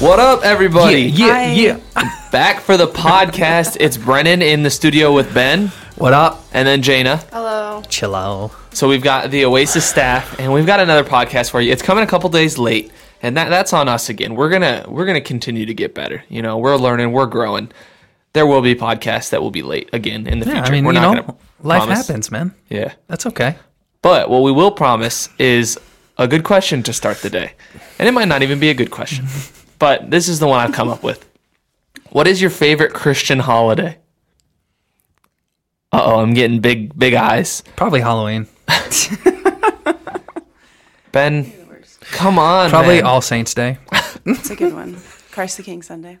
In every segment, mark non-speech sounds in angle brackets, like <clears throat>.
What up, everybody? Yeah, yeah, yeah. Back for the podcast. It's Brennan in the studio with Ben What up? and then Jana. Hello. Chill out. So we've got the Oasis staff, and we've got another podcast for you. It's coming a couple days late, and that that's on us again. We're gonna we're gonna continue to get better. You know, we're learning, we're growing. There will be podcasts that will be late again in the Yeah, future. I mean, we're you not know, gonna life promise. happens, man. Yeah, That's okay. but what we will promise is a good question to start the day, and it might not even be a good question, <laughs> but this is the one I've come up with. What is your favorite Christian holiday? Uh oh, I'm getting big big eyes. Probably Halloween. <laughs> Ben, come on. Probably man. All Saints Day. It's a good one. Christ the King Sunday.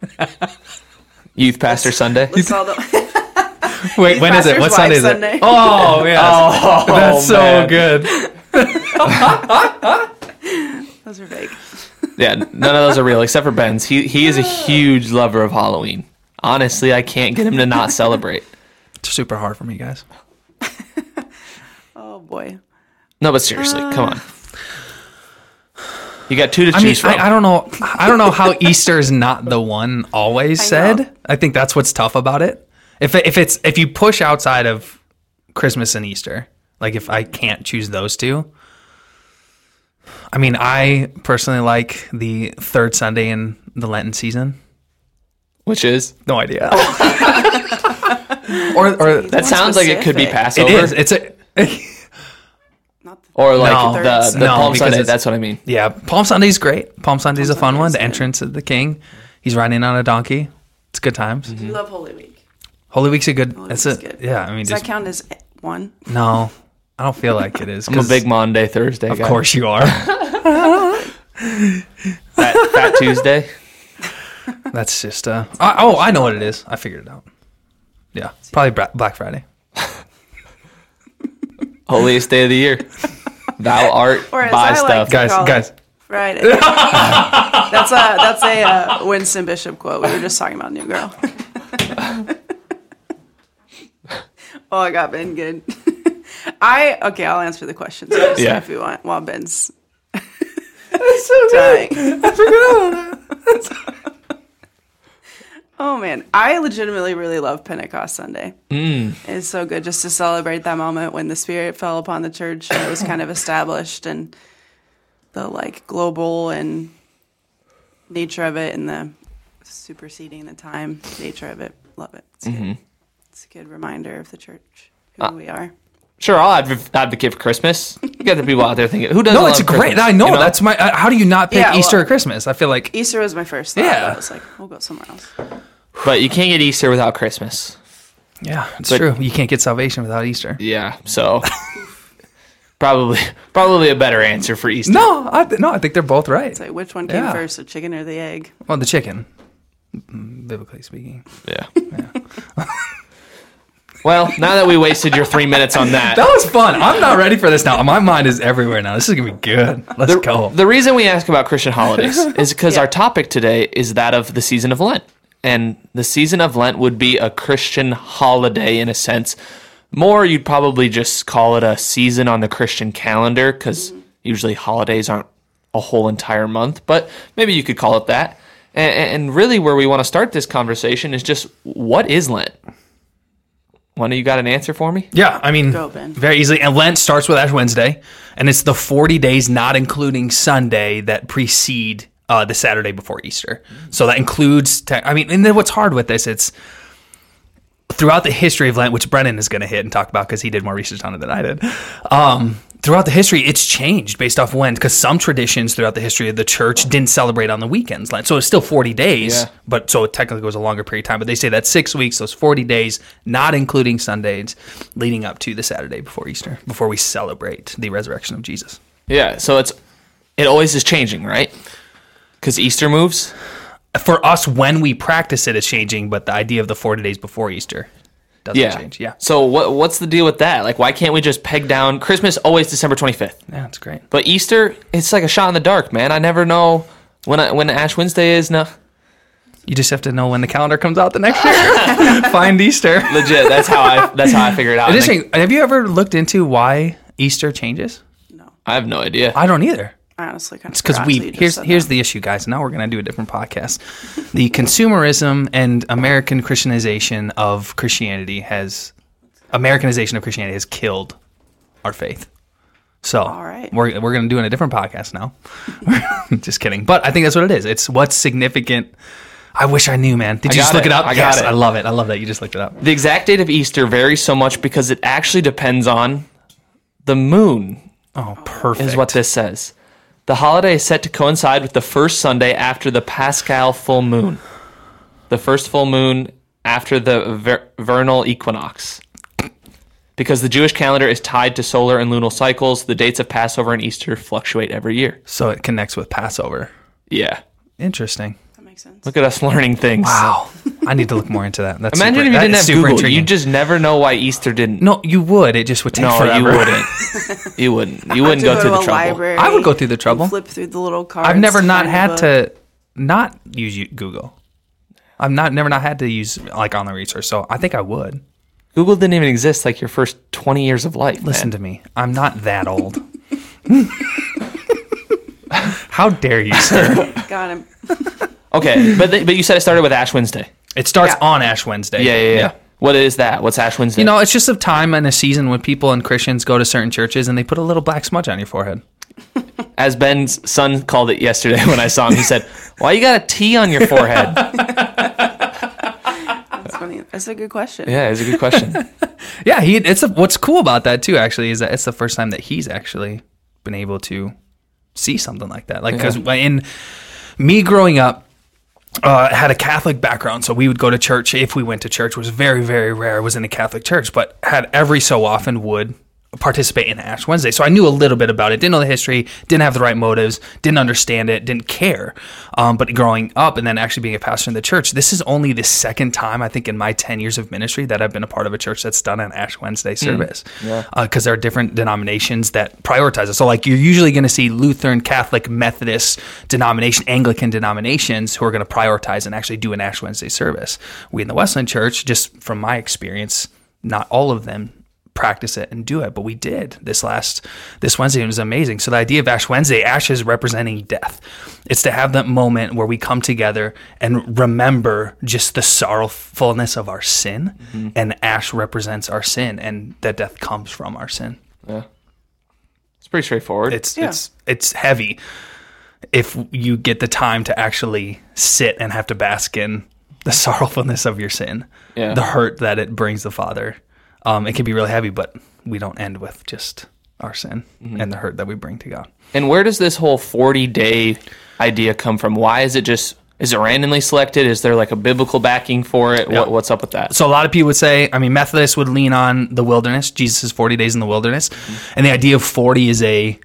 <laughs> Youth Pastor Sunday. List all the- <laughs> Wait, when is it? What Sunday is it? Sunday. Oh, yeah. Oh, That's so man. good. Those are big. Yeah, none of those are real except for Ben's. He he is a <laughs> huge lover of Halloween. Honestly, I can't get him to not celebrate. It's super hard for me, guys. <laughs> Oh boy. No, but seriously, come on. You got two to I mean, choose from. I, I don't know. I don't know how Easter is not the one always I said. know. I think that's what's tough about it. If it- if it's if you push outside of Christmas and Easter, like if I can't choose those two, I mean, I personally like the third Sunday in the Lenten season. Which is No idea. <laughs> or or that sounds like it could be specific. Passover it is. It's a or like No. the, the No, Palm because Sunday. That's what I mean. yeah. Palm Sunday's great. Palm Sunday's a fun Sunday one. The good. entrance of the King. He's riding on a donkey. It's good times. Mm-hmm. you love Holy Week. Holy Week's a good. Holy that's Week's a good. yeah. I mean, Does just that count as one? no. <laughs> I don't feel like it is. I'm a 'cause big Monday Thursday. Of guy. course you are. <laughs> Fat, Fat Tuesday. That's just uh. I, oh, I know what it is. I figured it out. Yeah, probably Bra- Black Friday. <laughs> Holiest day of the year. Thou art Or as buy I like stuff. to Guys, call it guys. Friday. that's a that's a uh, Winston Bishop quote. We were just talking about New Girl. <laughs> oh, I got Ben good. I okay. I'll answer the questions first Yeah. if you want. While Ben's so dying. Good. I forgot. <laughs> oh man, I legitimately really love Pentecost Sunday. Mm. It's so good just to celebrate that moment when the Spirit fell upon the church and it was kind of established and the like global and nature of it and the superseding the time nature of it. Love it. It's, good. it's a good reminder of the church, who we are. Sure, I'll adv- advocate for Christmas. You got the people out there thinking, who doesn't No, love it's great. Christmas? I know, You that's my. Uh, how do you not pick Yeah, well- Easter or Christmas? I feel like Easter was my first thought. Yeah. Yeah. I was like, we'll go somewhere else. But you can't get Easter without Christmas. yeah, it's But- true. You can't get salvation without Easter. Yeah, so probably probably a better answer for Easter. No, I th- no, I think they're both right. It's like, which one came Yeah. first, the chicken or the egg? Well, the chicken, mm, biblically speaking. Yeah. <laughs> well, now that we wasted your three minutes on that, That was fun. I'm not ready for this now. My mind is everywhere now. This is gonna be good. Let's go. the reason we ask about Christian holidays <laughs> is because Yeah. our topic today is that of the season of Lent. And the season of Lent would be a Christian holiday in a sense. More, you'd probably just call it a season on the Christian calendar because usually holidays aren't a whole entire month, but maybe you could call it that. And, and really, where we want to start this conversation is just what is Lent? One of you got an answer for me? Yeah, I mean, Go, Ben. very easily. And Lent starts with Ash Wednesday, and it's the 40 days, not including Sunday, that precede uh, the Saturday before Easter. So that includes, te- I mean, and then what's hard with this, it's throughout the history of Lent, which Brennan is going to hit and talk about because he did more research on it than I did. Um, throughout the history, it's changed based off when, because some traditions throughout the history of the church didn't celebrate on the weekends. So it's still 40 days, Yeah. but so it technically goes a longer period of time. But they say that's six weeks, those 40 days, not including Sundays, leading up to the Saturday before Easter, before we celebrate the resurrection of Jesus. Yeah, so it's it always is changing, right? Because Easter moves. For us, when we practice it, it's changing, but the idea of the 40 days before Easter doesn't Yeah. change. Yeah. So what what's the deal with that? Like, why can't we just peg down Christmas always December twenty fifth, Yeah, that's great. but Easter it's like a shot in the dark, man. I never know when I, when Ash Wednesday is. No, You just have to know when the calendar comes out the next year. <laughs> Find Easter. legit. That's how I that's how I figured it out. It is And. Have you ever looked into why Easter changes? No. I have no idea. I don't either. I honestly kind of It's because we here's here's the issue, guys. Now we're gonna do a different podcast. <laughs> the consumerism and American Christianization of Christianity has Americanization of Christianity has killed our faith. So All right. we're we're gonna do it in a different podcast now. <laughs> just kidding, but I think that's what it is. It's what's significant. I wish I knew, man. Did I you just look it. it up? I got yes, it. I love it. I love that you just looked it up. The exact date of Easter varies so much because it actually depends on the moon, Oh, perfect. is what this says. The holiday is set to coincide with the first Sunday after the Paschal full moon, the first full moon after the ver- vernal equinox. Because the Jewish calendar is tied to solar and lunar cycles, the dates of Passover and Easter fluctuate every year. so it connects with Passover. Yeah. Interesting. That makes sense. Look at us learning things. Wow. I need to look more into that. That's Imagine super, if you didn't have super Google. intriguing. You just never know why Easter didn't. no, you would. It just would take No, forever. you wouldn't. <laughs> You wouldn't. You wouldn't To go, through to the trouble. library. I would go through the trouble. Flip through the little cards. I've never not had to not use Google. I've not never not had to use like on the research, so I think I would. Google didn't even exist like your first 20 years of life. Listen man. to me. I'm not that old. <laughs> How dare you, sir? <laughs> Got him. Okay, but th- but you said it started with Ash Wednesday. It starts Yeah. on Ash Wednesday. Yeah, yeah, yeah. What is that? What's Ash Wednesday? You know, it's just a time and a season when people and Christians go to certain churches and they put a little black smudge on your forehead. <laughs> as Ben's son called it yesterday when I saw him, he said, "Why you got a T on your forehead?" <laughs> That's funny. That's a good question. yeah, it's a good question. <laughs> Yeah, he. It's a, what's cool about that too. Actually, is that it's the first time that he's actually been able to see something like that. Like because in me growing up, uh, had a Catholic background, so we would go to church if we went to church. was very very rare. Was in a Catholic church, but had every so often would participate in Ash Wednesday. So I knew a little bit about it. Didn't know the history. Didn't have the right motives. Didn't understand it. Didn't care. Um, but growing up and then actually being a pastor in the church, this is only the second time I think in my ten years of ministry that I've been a part of a church that's done an Ash Wednesday service. Yeah. Because there are different denominations that prioritize it. So like you're usually going to see Lutheran, Catholic, Methodist denomination, Anglican denominations who are going to prioritize and actually do an Ash Wednesday service. We in the Wesleyan Church, just from my experience, not all of them practice it and do it, but we did this last this Wednesday. It was amazing. So the idea of Ash Wednesday, Ash is representing death. It's to have that moment where we come together and remember just the sorrowfulness of our sin, mm-hmm. and Ash represents our sin, and that death comes from our sin. Yeah, it's pretty straightforward. It's Yeah. it's it's heavy if you get the time to actually sit and have to bask in the <laughs> sorrowfulness of your sin, Yeah. the hurt that it brings the Father. Um, it can be really heavy, but we don't end with just our sin and the hurt that we bring to God. and where does this whole 40 day idea come from? Why is it just is it randomly selected? Is there like a biblical backing for it? What, what's up with that? So a lot of people would say, I mean, Methodists would lean on the wilderness. Jesus 40 days in the wilderness. And the idea of 40 is a,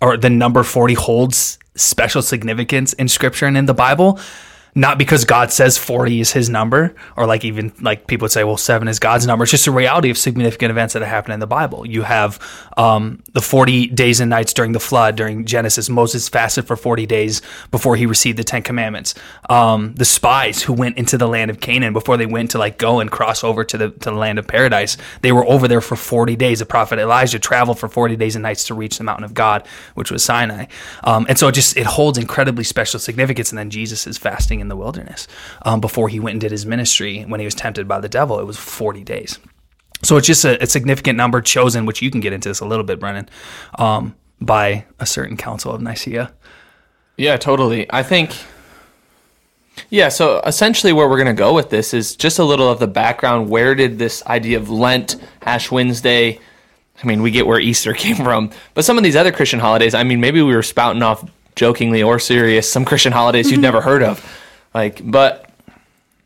or the number 40 holds special significance in scripture and in the Bible. Not because God says 40 is his number, or like even like people would say, well, seven is God's number. It's just a reality of significant events that have happened in the Bible. You have um, the 40 days and nights during the flood, during Genesis. Moses fasted for 40 days before he received the Ten Commandments. Um, the spies who went into the land of Canaan before they went to like go and cross over to the, to the land of paradise, they were over there for 40 days. The prophet Elijah traveled for 40 days and nights to reach the mountain of God, which was Sinai. Um, and so it just, it holds incredibly special significance. And then Jesus is fasting in the wilderness um, before he went and did his ministry when he was tempted by the devil. It was 40 days. So it's just a, a significant number chosen, which you can get into this a little bit, Brennan, um, by a certain council of Nicaea. Yeah, totally. I think. Yeah, so essentially where we're going to go with this is just a little of the background. Where did this idea of Lent, Ash Wednesday, I mean, we get where Easter <laughs> came from, but some of these other Christian holidays, I mean, maybe we were spouting off jokingly or serious some Christian holidays you'd never heard of. Like, but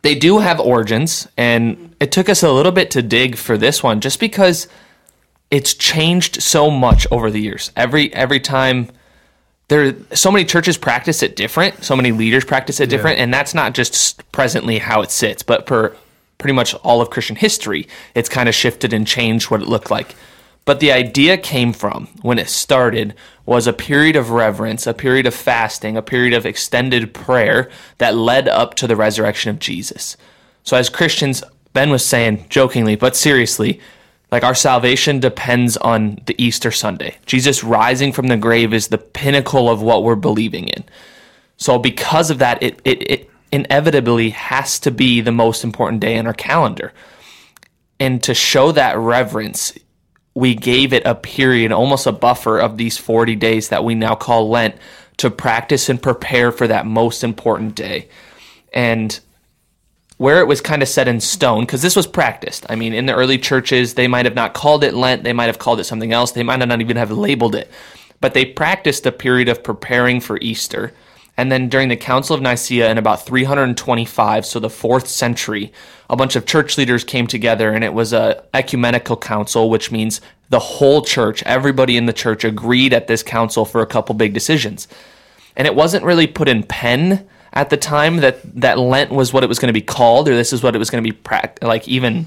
they do have origins, and it took us a little bit to dig for this one just because it's changed so much over the years. Every every time there so many churches practice it different so many leaders practice it different and that's not just presently how it sits but for pretty much all of christian history it's kind of shifted and changed what it looked like but the idea came from when it started was a period of reverence a period of fasting a period of extended prayer that led up to the resurrection of jesus so as christians ben was saying jokingly but seriously Like our salvation depends on the Easter Sunday. Jesus rising from the grave is the pinnacle of what we're believing in. So because of that, it it, it inevitably has to be the most important day in our calendar. And to show that reverence, we gave it a period, almost a buffer of these 40 days that we now call Lent to practice and prepare for that most important day. And where it was kind of set in stone, because this was practiced. I mean, in the early churches, they might have not called it Lent, they might have called it something else, they might not even have labeled it. But they practiced a period of preparing for Easter. And then during the Council of Nicaea in about 325, so the fourth century, a bunch of church leaders came together and it was a ecumenical council, which means the whole church, everybody in the church agreed at this council for a couple big decisions. And it wasn't really put in pen at the time that that Lent was what it was going to be called, or this is what it was going to be pra- like even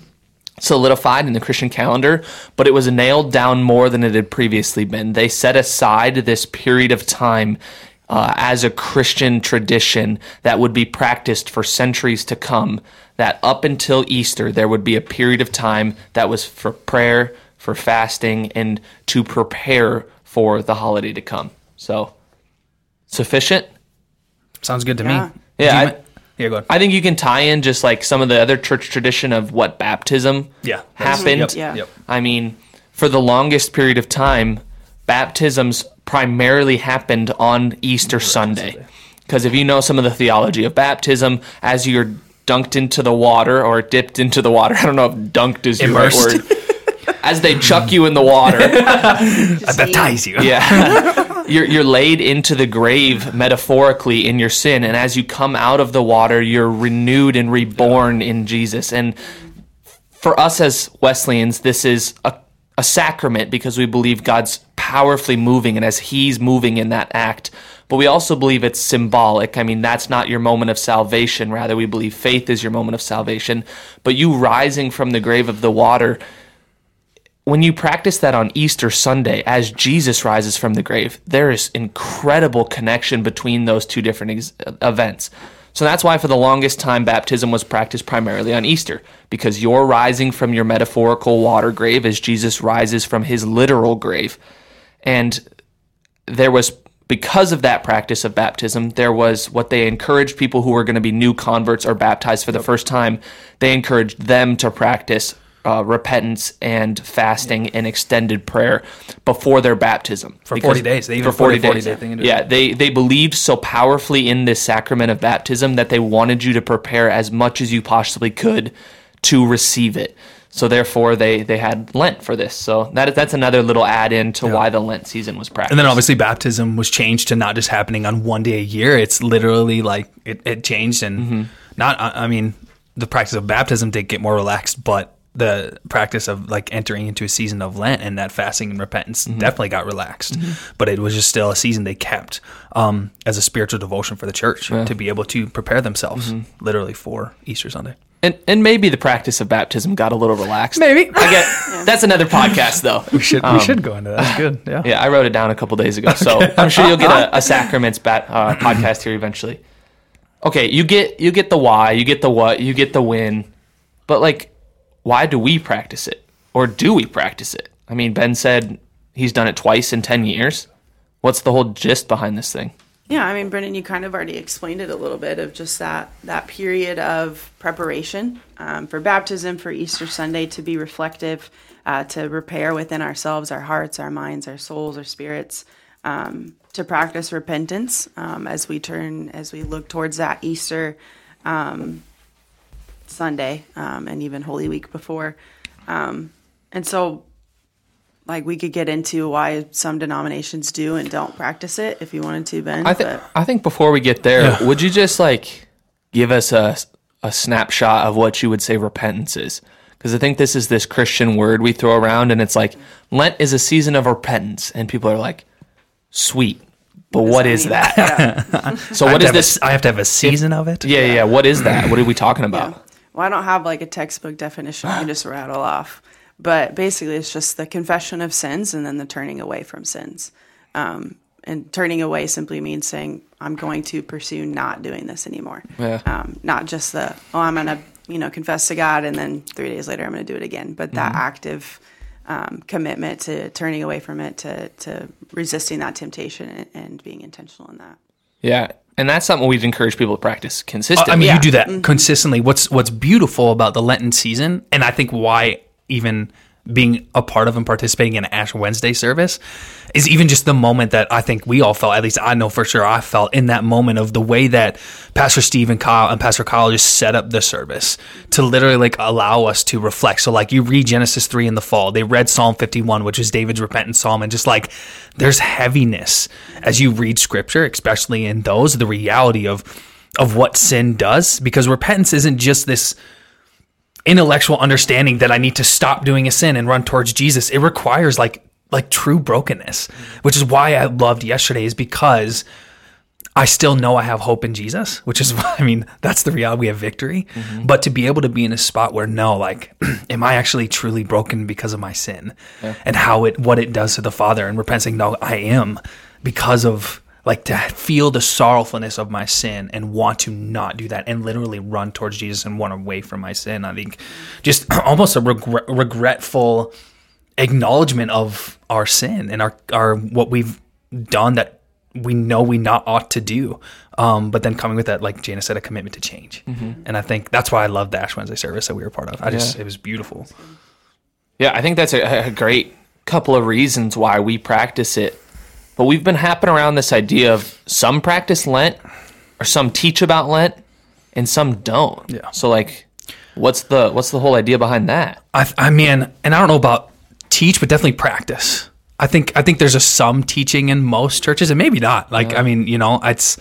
solidified in the Christian calendar, but it was nailed down more than it had previously been. They set aside this period of time uh, as a Christian tradition that would be practiced for centuries to come. That up until Easter, there would be a period of time that was for prayer, for fasting, and to prepare for the holiday to come. So, sufficient? Sounds good to Yeah. me. Yeah, I- mi- yeah, go ahead. I think you can tie in just like some of the other church tradition of what baptism Yeah, happened. yep, Yeah. yep. I mean, for the longest period of time, baptisms primarily happened on Easter Sunday. Because if you know some of the theology of baptism, as you're dunked into the water or dipped into the water, <laughs> I don't know if dunked is your right word. As they chuck you in the water, <laughs> I baptize you. yeah. <laughs> you're you're laid into the grave metaphorically in your sin and as you come out of the water you're renewed and reborn in Jesus. And for us as Wesleyans this is a a sacrament because we believe God's powerfully moving and as he's moving in that act. But we also believe it's symbolic. I mean, that's not your moment of salvation. Rather, we believe faith is your moment of salvation. But you rising from the grave of the water when you practice that on Easter Sunday, as Jesus rises from the grave, there is incredible connection between those two different ex- events. So that's why, for the longest time, baptism was practiced primarily on Easter, because you're rising from your metaphorical water grave as Jesus rises from his literal grave. And there was, because of that practice of baptism, there was what they encouraged people who were going to be new converts or baptized for the first time, they encouraged them to practice uh, repentance and fasting and extended prayer before their baptism For 40 days. They even for 40 40 days. day thing into it. yeah, they they believed so powerfully in this sacrament of baptism that they wanted you to prepare as much as you possibly could to receive it. So therefore, they they had Lent for this. So that that's another little add in to why the Lent season was practiced. And then obviously baptism was changed to not just happening on one day a year. It's literally like it, it changed and Mm-hmm. not. I mean, the practice of baptism did get more relaxed, but the practice of like entering into a season of Lent and that fasting and repentance Mm-hmm. definitely got relaxed. But it was just still a season they kept um, as a spiritual devotion for the church to be able to prepare themselves Mm-hmm. literally for Easter Sunday. and and maybe the practice of baptism got a little relaxed. Maybe. I get <laughs> that's another podcast though. We should we should go into that. That's good. Yeah. <laughs> Yeah, I wrote it down a couple days ago, so I'm sure you'll get a, <laughs> a sacraments bat, uh, podcast here eventually. Okay, you get you get the why, you get the what, you get the when, but like, why do we practice it, or do we practice it? I mean, Ben said he's done it twice in ten years. What's the whole gist behind this thing? Yeah, I mean, Brennan, you kind of already explained it a little bit of just that that period of preparation um, for baptism, for Easter Sunday, to be reflective, uh, to repair within ourselves, our hearts, our minds, our souls, our spirits, um, to practice repentance um, as we turn, as we look towards that Easter um, Sunday um, and even Holy Week before, um, and so like we could get into why some denominations do and don't practice it if you wanted to, Ben. I think but- I think before we get there, would you just like give us a a snapshot of what you would say repentance is? Because I think this is this Christian word we throw around, and it's like Lent is a season of repentance, and people are like, "Sweet, but what is that?" Yeah. <laughs> So what is have to have a- this? I have to have a season of it. Yeah, yeah, yeah. What is that? What are we talking about? Well, I don't have like a textbook definition I can just rattle off. But basically, it's just the confession of sins and then the turning away from sins. Um, and turning away simply means saying, I'm going to pursue not doing this anymore. Yeah. Um, not just the, oh, I'm going to, you know, confess to God and then three days later I'm going to do it again. But that active um, commitment to turning away from it, to to resisting that temptation, and, and being intentional in that. Yeah. And that's something we'd encourage people to practice consistently. I mean, Yeah. you do that mm-hmm. consistently. What's What's beautiful about the Lenten season, and I think why even being a part of and participating in Ash Wednesday service is even just the moment that I think we all felt. At least I know for sure I felt in that moment of the way that Pastor Steve and Kyle and Pastor Kyle just set up the service to literally like allow us to reflect. So like you read Genesis three in the fall, they read Psalm fifty one, which is David's repentant psalm, and just like there's heaviness as you read Scripture, especially in those the reality of of what sin does because repentance isn't just this intellectual understanding that I need to stop doing a sin and run towards Jesus. It requires like like true brokenness, which is why I loved yesterday is because I still know I have hope in Jesus, which is <laughs> why I mean that's the reality we have victory. Mm-hmm. But to be able to be in a spot where no, like, <clears throat> am I actually truly broken because of my sin, and how it what it does to the Father, and repenting, no, I am because of like to feel the sorrowfulness of my sin and want to not do that and literally run towards Jesus and run away from my sin. I think just <clears throat> almost a regret, regretful acknowledgement of our sin and our our what we've done that we know we not ought to do. Um, but then coming with that, like Jana said, a commitment to change. And I think that's why I love the Ash Wednesday service that we were part of. I just it was beautiful. Yeah, I think that's a, a great couple of reasons why we practice it. But we've been happing around this idea of some practice Lent or some teach about Lent and some don't. Yeah. So like what's the what's the whole idea behind that? I, I mean, and I don't know about teach, but definitely practice. I think I think there's a some teaching in most churches, and maybe not. Like, I mean, you know, it's,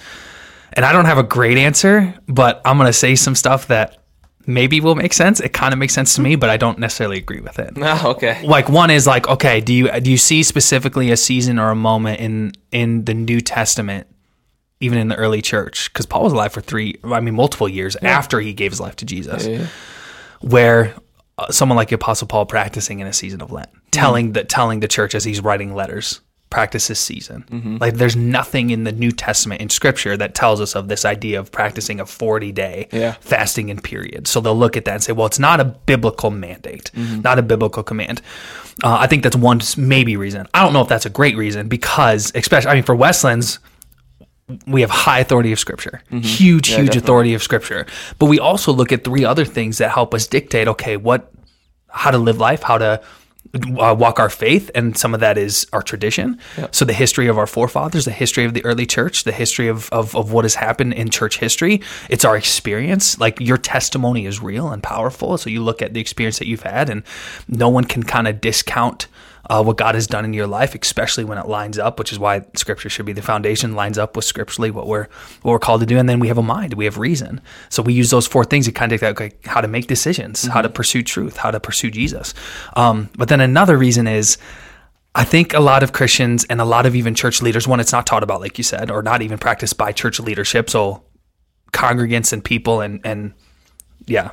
and I don't have a great answer, but I'm gonna say some stuff that maybe will make sense. It kind of makes sense to me, but I don't necessarily agree with it. <laughs> Oh, okay. Like one is like, okay, do you do you see specifically a season or a moment in in the New Testament, even in the early church? Because Paul was alive for three, I mean, multiple years after he gave his life to Jesus where uh, someone like the Apostle Paul practicing in a season of Lent, telling the telling the church as he's writing letters, practice this season. Mm-hmm. Like there's nothing in the New Testament in Scripture that tells us of this idea of practicing a 40 day Yeah. fasting and period. So they'll look at that and say, well, it's not a biblical mandate, mm-hmm. not a biblical command. Uh, I think that's one maybe reason. I don't know if that's a great reason because, especially, I mean, for Wesleyans, we have high authority of scripture mm-hmm. huge huge authority of scripture but we also look at three other things that help us dictate okay what how to live life how to uh, walk our faith and some of that is our tradition. So the history of our forefathers the history of the early church the history of, of, of what has happened in church history it's our experience. Like your testimony is real and powerful. So you look at the experience that you've had and no one can kind of discount uh, what God has done in your life, especially when it lines up, which is why Scripture should be the foundation. Lines up with scripturally what we're what we're called to do, and then we have a mind, we have reason. So we use those four things to kind of like how to make decisions, how to pursue truth, how to pursue Jesus. Um, but then another reason is. I think a lot of Christians and a lot of even church leaders, one, it's not taught about, like you said, or not even practiced by church leadership. So congregants and people and, and yeah,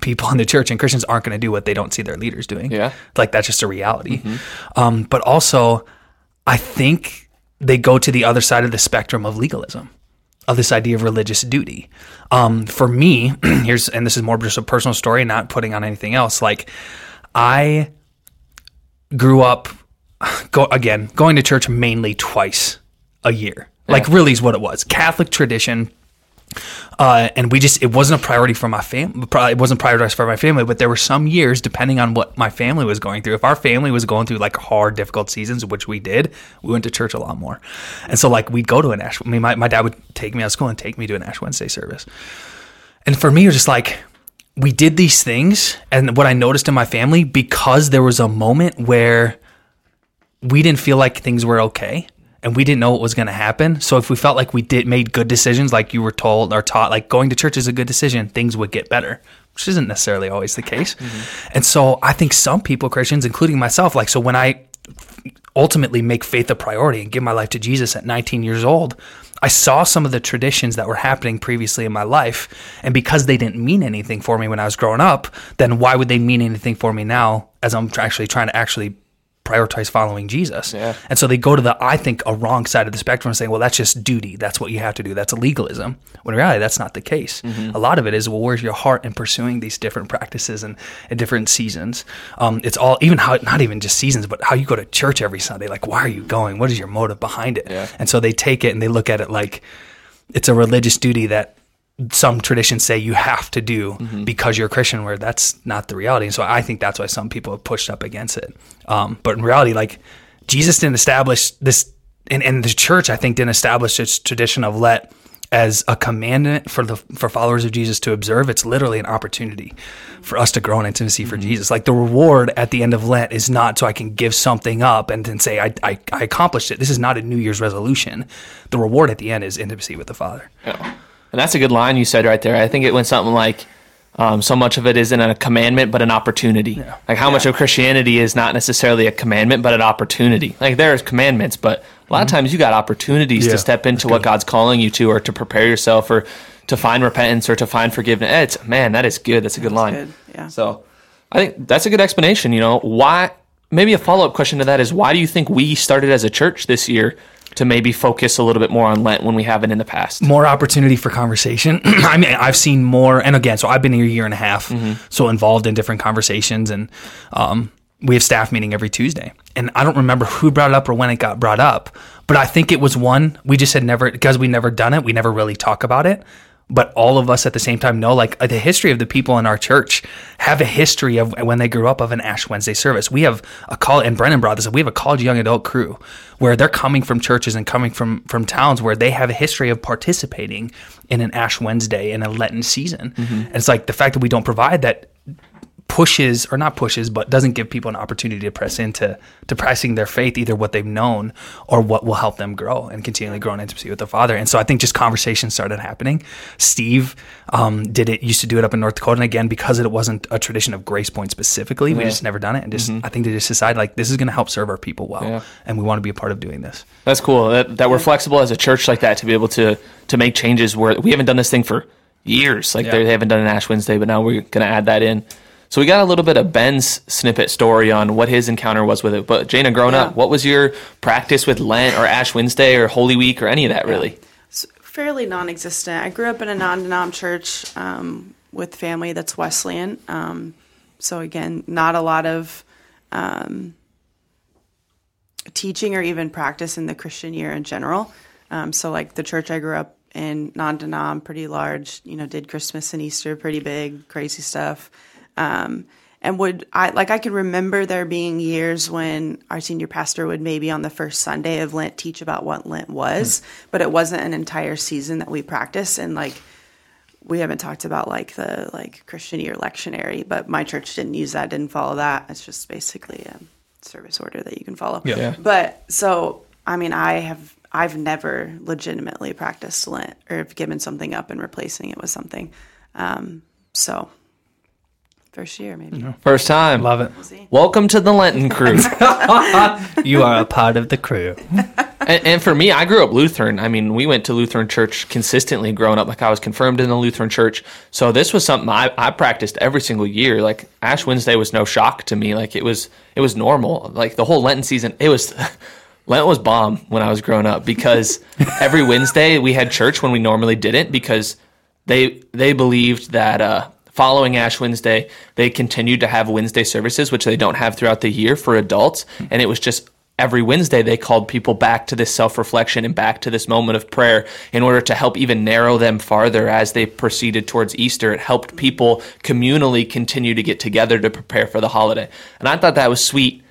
people in the church and Christians aren't going to do what they don't see their leaders doing. Yeah. Like that's just a reality. Um, but also, I think they go to the other side of the spectrum of legalism, of this idea of religious duty. Um, for me, <clears throat> here's, and this is more just a personal story, not putting on anything else. Like, I grew up, <sighs> go again, going to church mainly twice a year. Like, really is what it was. Catholic tradition, uh, and we just it wasn't a priority for my family. It wasn't prioritized for my family, but there were some years, depending on what my family was going through. If our family was going through like hard, difficult seasons, which we did, we went to church a lot more. And so like we'd go to an Ash. I mean, my, my dad would take me out of school and take me to an Ash Wednesday service. And for me, it was just like we did these things, and what I noticed in my family because there was a moment where we didn't feel like things were okay and we didn't know what was going to happen. So if we felt like we did made good decisions, like you were told or taught, like going to church is a good decision, things would get better, which isn't necessarily always the case. Mm-hmm. And so I think some people, Christians, including myself, like so when I ultimately make faith a priority and give my life to Jesus at 19 years old, I saw some of the traditions that were happening previously in my life. And because they didn't mean anything for me when I was growing up, then why would they mean anything for me now as I'm actually trying to actually prioritize following Jesus. Yeah. And so they go to the, I think, a wrong side of the spectrum saying, well, that's just duty. That's what you have to do. That's legalism. When in reality, that's not the case. A lot of it is, well, where's your heart in pursuing these different practices and, and different seasons? Um, it's all, even how, not even just seasons, but how you go to church every Sunday. Like, why are you going? What is your motive behind it? Yeah. And so they take it and they look at it like it's a religious duty that some traditions say you have to do Mm-hmm. because you're a Christian, where that's not the reality. And so I think that's why some people have pushed up against it. Um, but in reality, like Jesus didn't establish this, and, and the church I think didn't establish this tradition of Lent as a commandment for the for followers of Jesus to observe. It's literally an opportunity for us to grow in intimacy for Jesus. Like the reward at the end of Lent is not so I can give something up and then say I, I, I accomplished it. This is not a New Year's resolution. The reward at the end is intimacy with the Father. Yeah. And that's a good line you said right there. I think it went something like, um, so much of it isn't a commandment, but an opportunity. Like how much of Christianity is not necessarily a commandment, but an opportunity. Like there's commandments, but a lot of times you got opportunities Yeah, to step into what God's calling you to, or to prepare yourself, or to find repentance, or to find forgiveness. It's man, that is good. That's a good line. good, yeah. So I think that's a good explanation. You know why? Maybe a follow up question to that is why do you think we started as a church this year to maybe focus a little bit more on Lent when we haven't in the past? more opportunity for conversation. <clears throat> I mean, I've seen more, and again, so I've been here a year and a half, so involved in different conversations, and um, we have staff meeting every Tuesday. And I don't remember who brought it up or when it got brought up, but I think it was one we just had never because we never done it. We never really talk about it. But all of us at the same time know, like uh, the history of the people in our church have a history of when they grew up of an Ash Wednesday service. We have a call, and Brennan brought this up. We have a college young adult crew where they're coming from churches and coming from from towns where they have a history of participating in an Ash Wednesday in a Lenten season. Mm-hmm. And it's like the fact that we don't provide that pushes or not pushes but doesn't give people an opportunity to press into to pressing their faith either what they've known or what will help them grow and continually grow in intimacy with the father and so i think just conversations started happening steve um, did it used to do it up in north dakota and again because it wasn't a tradition of grace point specifically we just never done it and just i think they just decided like this is going to help serve our people well Yeah. and we want to be a part of doing this That's cool. That, that we're flexible as a church like that to be able to to make changes where we haven't done this thing for years. Like Yeah. they haven't done an Ash Wednesday, but now we're going to add that in. So we got a little bit of Ben's snippet story on what his encounter was with it. But Jana, growing Yeah. up, what was your practice with Lent or Ash Wednesday or Holy Week or any of that really? It's fairly non-existent. I grew up in a non-denom church um, with family that's Wesleyan. Um, so again, not a lot of um, teaching or even practice in the Christian year in general. Um, so like the church I grew up in, non-denom, pretty large. You know, did Christmas and Easter pretty big, crazy stuff. Um, and would I like I can remember there being years when our senior pastor would maybe on the first Sunday of Lent teach about what Lent was, but it wasn't an entire season that we practiced and like we haven't talked about like the like Christian year lectionary, but my church didn't use that, didn't follow that. It's just basically a service order that you can follow. Yeah. Yeah. But so I mean I have I've never legitimately practiced Lent or have given something up and replacing it with something. Um, so first year maybe. First time. love it See? Welcome to the Lenten <laughs> crew. <laughs> you are a part of the crew <laughs> and, and for me, I grew up Lutheran. I mean, we went to Lutheran church consistently growing up. Like I was confirmed in the Lutheran church, so this was something I, I practiced every single year. Like Ash Wednesday was no shock to me. Like it was it was normal. Like the whole Lenten season, it was. Lent was bomb when I was growing up because every Wednesday we had church when we normally didn't because they they believed that uh, following Ash Wednesday they continued to have Wednesday services, which they don't have throughout the year for adults, and it was just every Wednesday they called people back to this self reflection and back to this moment of prayer in order to help even narrow them farther as they proceeded towards Easter. It helped people communally continue to get together to prepare for the holiday, and I thought that was sweet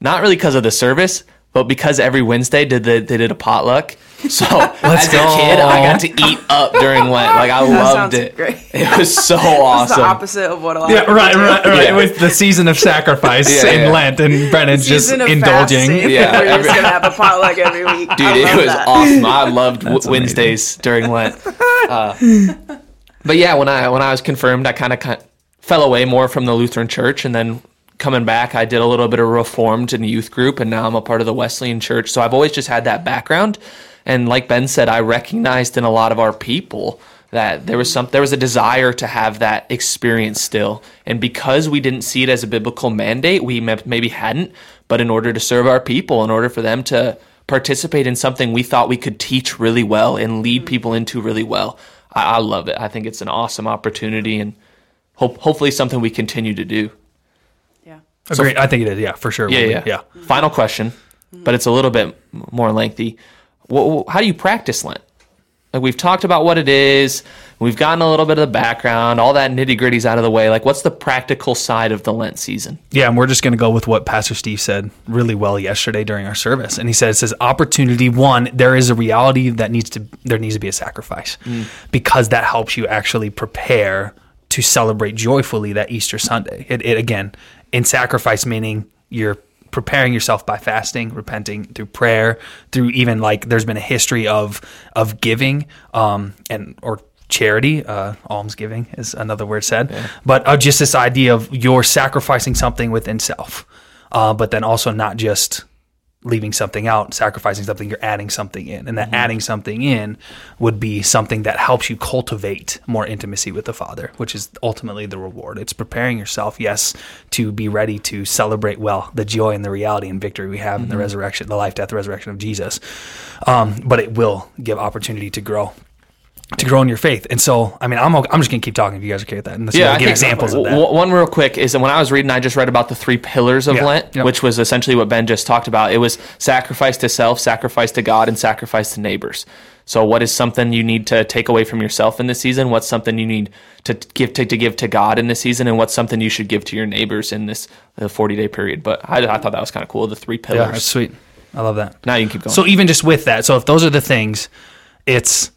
not really because of the service, but because every Wednesday did the, they did a potluck. So <laughs> as a go. kid, I got to eat up during Lent. Like I <laughs> loved it. great. It was <laughs> so awesome. the opposite of what a lot Yeah, of people right, do. right, right. Yeah. It was the season of sacrifice Yeah, in yeah. Lent, and Brennan's just of indulging. fasting, Yeah, where you're every- just gonna have a potluck every week. Dude, I it was that. awesome. I loved w- Wednesdays during Lent. Uh, but yeah, when I when I was confirmed, I kind of fell away more from the Lutheran Church, and then coming back, I did a little bit of Reformed in youth group, and now I'm a part of the Wesleyan Church. So I've always just had that background, and like Ben said, I recognized in a lot of our people that there was some there was a desire to have that experience still. And because we didn't see it as a biblical mandate we maybe hadn't but in order to serve our people in order for them to participate in something we thought we could teach really well and lead mm-hmm. people into really well i, I love it. I think it's an awesome opportunity and hope, hopefully something we continue to do Agreed. I think it is. Yeah, for sure. yeah yeah yeah. final question but it's a little bit more lengthy how do you practice lent like we've talked about what it is we've gotten a little bit of the background all that nitty gritty's out of the way like what's the practical side of the lent season Yeah, and we're just going to go with what Pastor Steve said really well yesterday during our service. And he said, "It says opportunity one. There is a reality that needs to there needs to be a sacrifice hmm. because that helps you actually prepare to celebrate joyfully that Easter Sunday. It, it again in sacrifice meaning you're preparing yourself by fasting, repenting through prayer, through even like there's been a history of of giving um, and or charity, uh, almsgiving is another word said, but uh, just this idea of you're sacrificing something within self, uh, but then also not just leaving something out, sacrificing something, you're adding something in. And that adding something in would be something that helps you cultivate more intimacy with the Father, which is ultimately the reward. It's preparing yourself, yes, to be ready to celebrate well the joy and the reality and victory we have in the resurrection, the life, death, resurrection of Jesus. Um, but it will give opportunity to grow. To grow in your faith, and so I mean, I'm okay, I'm just gonna keep talking if you guys are okay with that, and yeah, I give examples of that. One real quick is that when I was reading, I just read about the three pillars of Yeah. Lent, Yep. which was essentially what Ben just talked about. It was sacrifice to self, sacrifice to God, and sacrifice to neighbors. So, what is something you need to take away from yourself in this season? What's something you need to give to, to give to God in this season, and what's something you should give to your neighbors in this uh, forty day period? But I, I thought that was kind of cool. The three Yeah, pillars. that's sweet. I love that. now you can keep going. So even just with that, so if those are the things, it's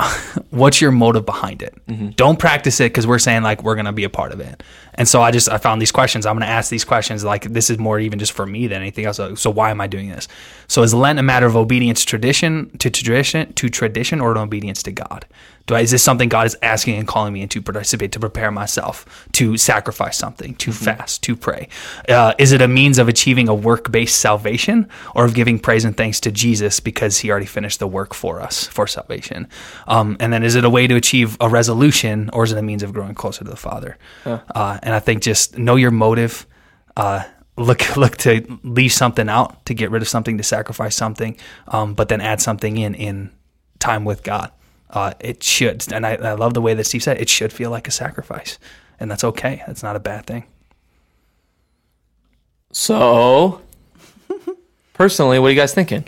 <laughs> what's your motive behind it? Mm-hmm. Don't practice it because we're saying like we're gonna be a part of it. And so I just I found these questions. I'm gonna ask these questions. Like this is more even just for me than anything else. So, why am I doing this? So is Lent a matter of obedience tradition to tradition to tradition or an obedience to God? Do I, is this something God is asking and calling me into participate to prepare myself to sacrifice something, to fast, to pray? Uh, is it a means of achieving a work based salvation or of giving praise and thanks to Jesus because he already finished the work for us for salvation? Um, and then is it a way to achieve a resolution or is it a means of growing closer to the Father? Uh, and I think just know your motive. Uh, look <laughs> look to leave something out to get rid of something to sacrifice something um, but then add something in in time with god uh, it should and I, I love the way that steve said it should feel like a sacrifice and that's okay that's not a bad thing. So, personally, what are you guys thinking?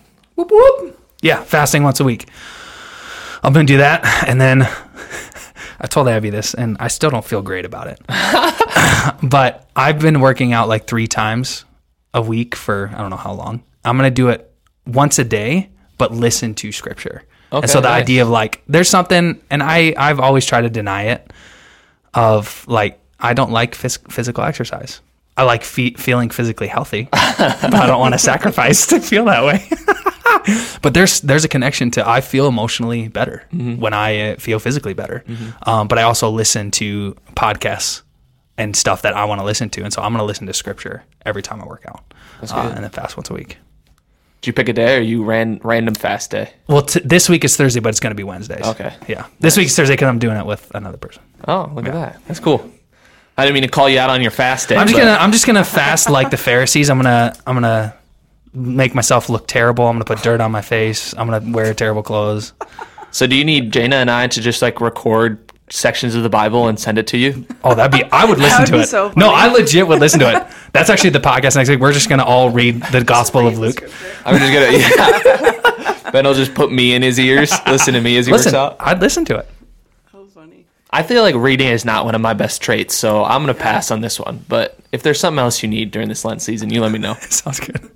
yeah fasting once a week. I'm gonna do that and then <laughs> i told abby this and i still don't feel great about it. <laughs> But i've been working out like three times a week for i don't know how long. I'm gonna do it once a day but listen to scripture and so the nice. idea of like there's something and i i've always tried to deny it of like i don't like phys- physical exercise i like fe- feeling physically healthy <laughs> but i don't want to sacrifice to feel that way <laughs> but there's there's a connection to I feel emotionally better when I uh, feel physically better. Um, but I also listen to podcasts and stuff that I want to listen to, and so I'm going to listen to scripture every time I work out, uh, and then fast once a week. Did you pick a day or you ran random fast day? Well, t- this week is Thursday, but it's going to be Wednesdays. Okay. Yeah, this week is Thursday because I'm doing it with another person. Oh, look at that. That's cool. I didn't mean to call you out on your fast day. I'm just but- gonna I'm just gonna fast like the Pharisees. I'm gonna I'm gonna make myself look terrible. I'm gonna put dirt on my face. I'm gonna wear terrible clothes. So do you need Jaina and I to just like record sections of the Bible and send it to you? Oh, that'd be. I would <laughs> listen would to be it. so no. I legit would listen to it. <laughs> That's actually the podcast next week. We're just gonna all read the Gospel of Luke. I'm just gonna. <laughs> Yeah. ben will just put me in his ears, listen to me as he Listen, works out. I'd listen to it. That was funny. I feel like reading is not one of my best traits, so I'm gonna pass on this one. But if there's something else you need during this Lent season, you let me know. Sounds good.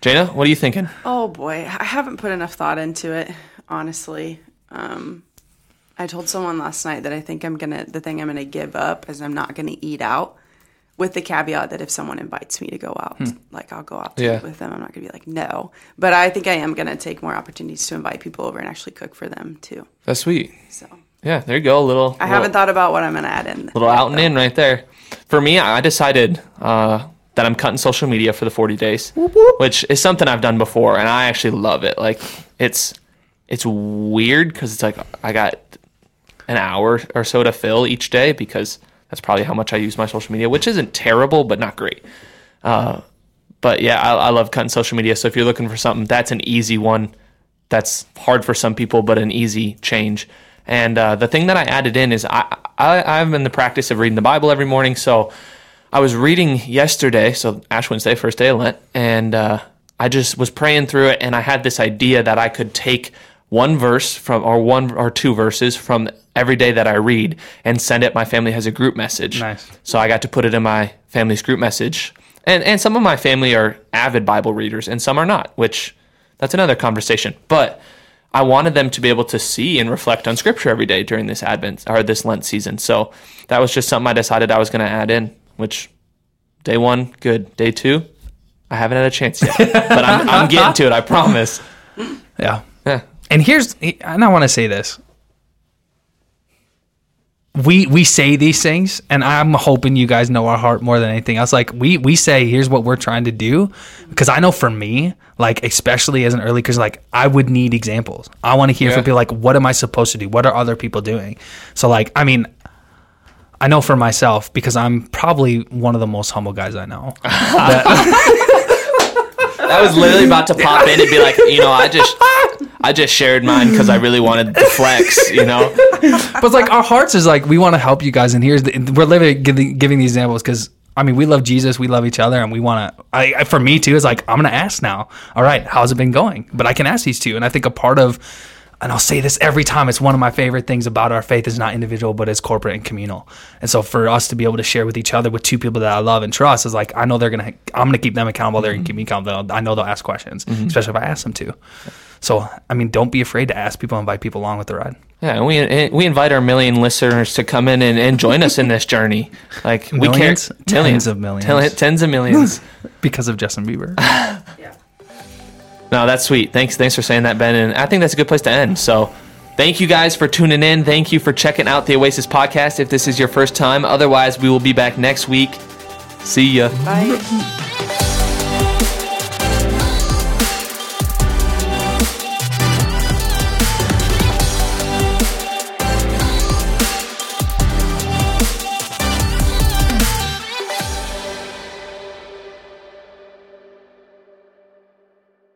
Jaina, what are you thinking? Oh boy, I haven't put enough thought into it, honestly. Um, I told someone last night that I think I'm gonna the thing I'm gonna give up is I'm not gonna eat out, with the caveat that if someone invites me to go out, like I'll go out to Yeah. eat with them. I'm not gonna be like no, but I think I am gonna take more opportunities to invite people over and actually cook for them too. That's sweet. So Yeah, there you go. A little. I haven't thought about what I'm gonna add in. little out and in right there. For me, I decided uh, that I'm cutting social media for the 40 days, which is something I've done before, and I actually love it. Like it's it's weird because it's like I got an hour or so to fill each day because that's probably how much I use my social media, which isn't terrible, but not great. Uh, but yeah, I, I love cutting social media. So if you're looking for something, that's an easy one. That's hard for some people, but an easy change. And uh, the thing that I added in is I, I I'm in the practice of reading the Bible every morning. So I was reading yesterday, so Ash Wednesday, first day of Lent, and uh, I just was praying through it, and I had this idea that I could take one verse from, or one or two verses from every day that I read, and send it. My family has a group message, Nice. so I got to put it in my family's group message, and and some of my family are avid Bible readers, and some are not, which that's another conversation, but. I wanted them to be able to see and reflect on scripture every day during this Advent or this Lent season. So that was just something I decided I was going to add in, which day one, good. Day two, I haven't had a chance yet, <laughs> but I'm, I'm getting to it. I promise. Yeah. Yeah. And here's, and I want to say this. We we say these things, and I'm hoping you guys know our heart more than anything else. Like we we say, here's what we're trying to do, because I know for me, like especially as an early, because like I would need examples. I want to hear Yeah. from people like, what am I supposed to do? What are other people doing? So like, I mean, I know for myself because I'm probably one of the most humble guys I know. <laughs> <laughs> I was literally about to pop in and be like, you know, I just, I just shared mine because I really wanted to flex. You know, but like our hearts is like we want to help you guys, and here's the, we're living giving, giving these examples because I mean we love Jesus, we love each other, and we want to. I for me too is like I'm gonna ask now. All right, how's it been going? But I can ask these two, and I think a part of. And I'll say this every time. It's one of my favorite things about our faith is not individual, but it's corporate and communal. And so for us to be able to share with each other with two people that I love and trust is like I know they're gonna. I'm gonna keep them accountable. They're gonna keep me mm-hmm. accountable. I know they'll ask questions, mm-hmm. especially if I ask them to. So I mean, don't be afraid to ask people, invite people along with the ride. yeah. And we we invite our million listeners to come in and, and join us in this journey. Like we Millions? care, Tens of millions. Ten- tens of millions. <laughs> because of Justin Bieber. <laughs> No, that's sweet. Thanks, thanks for saying that, Ben. And I think that's a good place to end. So, thank you guys for tuning in. Thank you for checking out the Oasis podcast. If this is your first time, otherwise we will be back next week. See ya. Bye. <laughs>